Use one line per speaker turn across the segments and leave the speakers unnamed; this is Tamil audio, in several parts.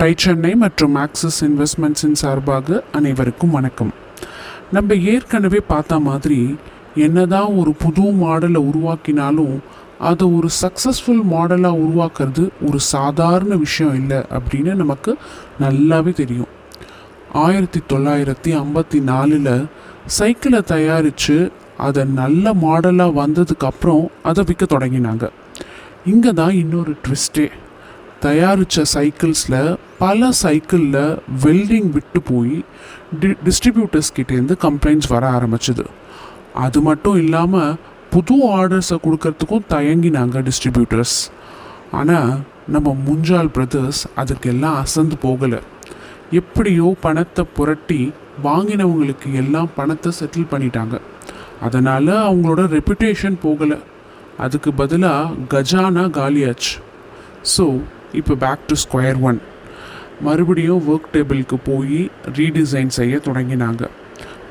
டைச்சென்னை சென்னை மற்றும் ஆக்சிஸ் இன்வெஸ்ட்மெண்ட்ஸின் சார்பாக அனைவருக்கும் வணக்கம். நம்ம ஏற்கனவே பார்த்த மாதிரி என்னதான் ஒரு புது மாடலை உருவாக்கினாலும் அதை ஒரு சக்ஸஸ்ஃபுல் மாடலாக உருவாக்குறது ஒரு சாதாரண விஷயம் இல்லை அப்படின்னு நமக்கு நல்லாவே தெரியும். ஆயிரத்தி தொள்ளாயிரத்தி ஐம்பத்தி நாலில் சைக்கிளை தயாரித்து அதை நல்ல மாடலாக வந்ததுக்கப்புறம் அதை விற்க தொடங்கினாங்க. இங்கே தான் இன்னொரு ட்விஸ்ட்டே தயாரித்த சைக்கிள்ஸில் பல சைக்கிளில் வெல்டிங் விட்டு போய் டி டிஸ்ட்ரிபியூட்டர்ஸ் கிட்டேருந்து கம்ப்ளைண்ட்ஸ் வர ஆரம்பிச்சுது. அது மட்டும் இல்லாமல் புது ஆர்டர்ஸை கொடுக்கறதுக்கும் தயங்கினாங்க டிஸ்ட்ரிபியூட்டர்ஸ் ஆனால் நம்ம முஞ்சால் பிரதர்ஸ் அதுக்கெல்லாம் அசந்து போகலை. எப்படியோ பணத்தை புரட்டி வாங்கினவங்களுக்கு எல்லாம் பணத்தை செட்டில் பண்ணிட்டாங்க. அதனால் அவங்களோட ரெப்புடேஷன் போகலை. அதுக்கு பதிலாக கஜானா காலியாச்சு. ஸோ இப்போ பேக் டு ஸ்கொயர் ஒன் மறுபடியும் ஒர்க் டேபிளுக்கு போய் ரீடிசைன் செய்ய தொடங்கினாங்க.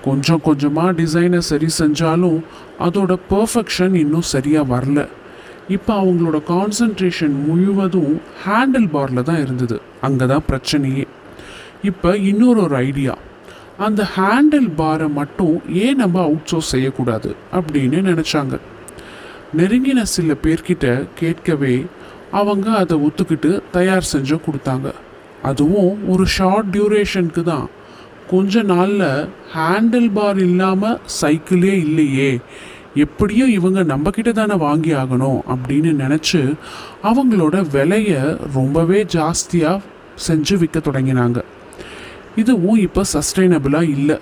கொஞ்சம் கொஞ்சமாக டிசைனை சரி செஞ்சாலும் அதோட பர்ஃபெக்ஷன் இன்னும் சரியாக வரல. இப்போ அவங்களோட கான்சன்ட்ரேஷன் முழுவதும் ஹேண்டில் பாரில் தான் இருந்தது. அங்கே தான் பிரச்சனையே. இப்போ இன்னொரு ஒரு ஐடியா அந்த ஹேண்டில் பாரை மட்டும் ஏன் நம்ம அவுட் சோர்ஸ் செய்யக்கூடாது அப்படின்னு நினச்சாங்க. நெருங்கின சில பேர்கிட்ட கேட்கவே அவங்க அதை ஒத்துக்கிட்டு தயார் செஞ்சு கொடுத்தாங்க. அதுவும் ஒரு ஷார்ட் டியூரேஷனுக்கு தான். கொஞ்ச நாளில் ஹேண்டில் பார் இல்லாமல் சைக்கிளே இல்லையே. எப்படியும் இவங்க நம்மக்கிட்ட தானே வாங்கி ஆகணும் அப்படின்னு நினச்சி அவங்களோட விலையை ரொம்பவே ஜாஸ்தியாக செஞ்சு விற்க தொடங்கினாங்க. இதுவும் இப்போ சஸ்டைனபிளாக இல்லை.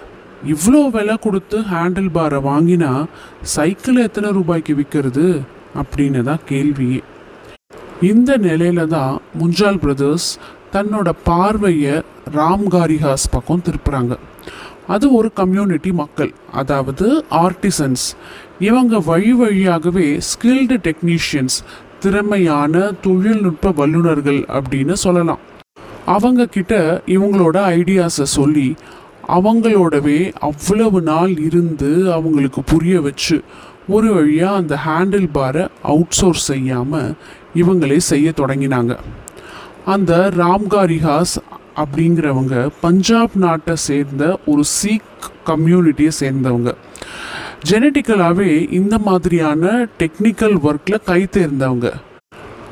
இவ்வளோ விலை கொடுத்து ஹேண்டில் பாரை வாங்கினா சைக்கிள் எத்தனை ரூபாய்க்கு விற்கிறது அப்படின்னு தான் கேள்வியே. இந்த நிலையில தான் முஞ்சால் பிரதர்ஸ் தன்னோட பார்வையை ராம்காரிஹாஸ் பக்கம் திருப்புறாங்க. அது ஒரு கம்யூனிட்டி மக்கள் அதாவது ஆர்டிசன்ஸ் இவங்க வழி வழியாகவே ஸ்கில்டு டெக்னீஷியன்ஸ் திறமையான தொழில்நுட்ப வல்லுநர்கள் அப்படின்னு சொல்லலாம். அவங்க கிட்ட இவங்களோட ஐடியாஸை சொல்லி அவங்களோடவே அவ்வளவு நாள் இருந்து அவங்களுக்கு புரிய வச்சு ஒரு வழியாக அந்த ஹேண்டில் பாரை அவுட் சோர்ஸ் செய்யாமல் இவங்களே செய்ய தொடங்கினாங்க. அந்த ராம்காரிஹாஸ் அப்படிங்கிறவங்க பஞ்சாப் நாட்டை சேர்ந்த ஒரு சீக் கம்யூனிட்டியை சேர்ந்தவங்க. ஜெனட்டிக்கலாகவே இந்த மாதிரியான டெக்னிக்கல் ஒர்க்கில் கை தேர்ந்தவங்க.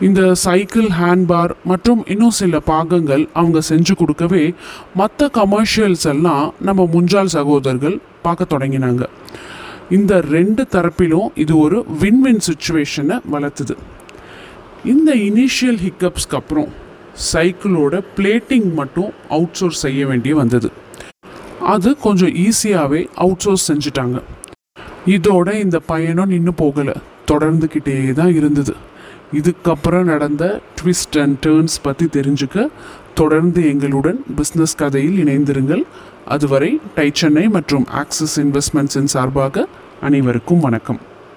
இந்த சைக்கிள் ஹேண்ட்பார் மற்றும் இன்னும் சில பாகங்கள் அவங்க செஞ்சு கொடுக்கவே மற்ற கமர்ஷியல்ஸ் எல்லாம் நம்ம முஞ்சால் சகோதரர்கள் பார்க்க தொடங்கினாங்க. இந்த ரெண்டு தரப்பிலும் இது ஒரு வின் வின் சுச்சுவேஷனை வளர்த்துது. இந்த இனிஷியல் ஹிக்கப்ஸ்க்கு அப்புறம் சைக்கிளோட பிளேட்டிங் மட்டும் அவுட் சோர்ஸ் செய்ய வேண்டிய வந்தது. அது கொஞ்சம் ஈஸியாகவே அவுட் சோர்ஸ் செஞ்சுட்டாங்க. இதோட இந்த பயணம் நின்று போகலை. தொடர்ந்துக்கிட்டே தான் இருந்தது. இதுக்கப்புறம் நடந்த ட்விஸ்ட் அண்ட் டேர்ன்ஸ் பற்றி தெரிஞ்சுக்க தொடர்ந்து எங்களுடன் பிஸ்னஸ் கதையில் இணைந்திருங்கள். அதுவரை டை சென்னை மற்றும் ஆக்சிஸ் இன்வெஸ்ட்மெண்ட்ஸின் சார்பாக அனைவருக்கும் வணக்கம்.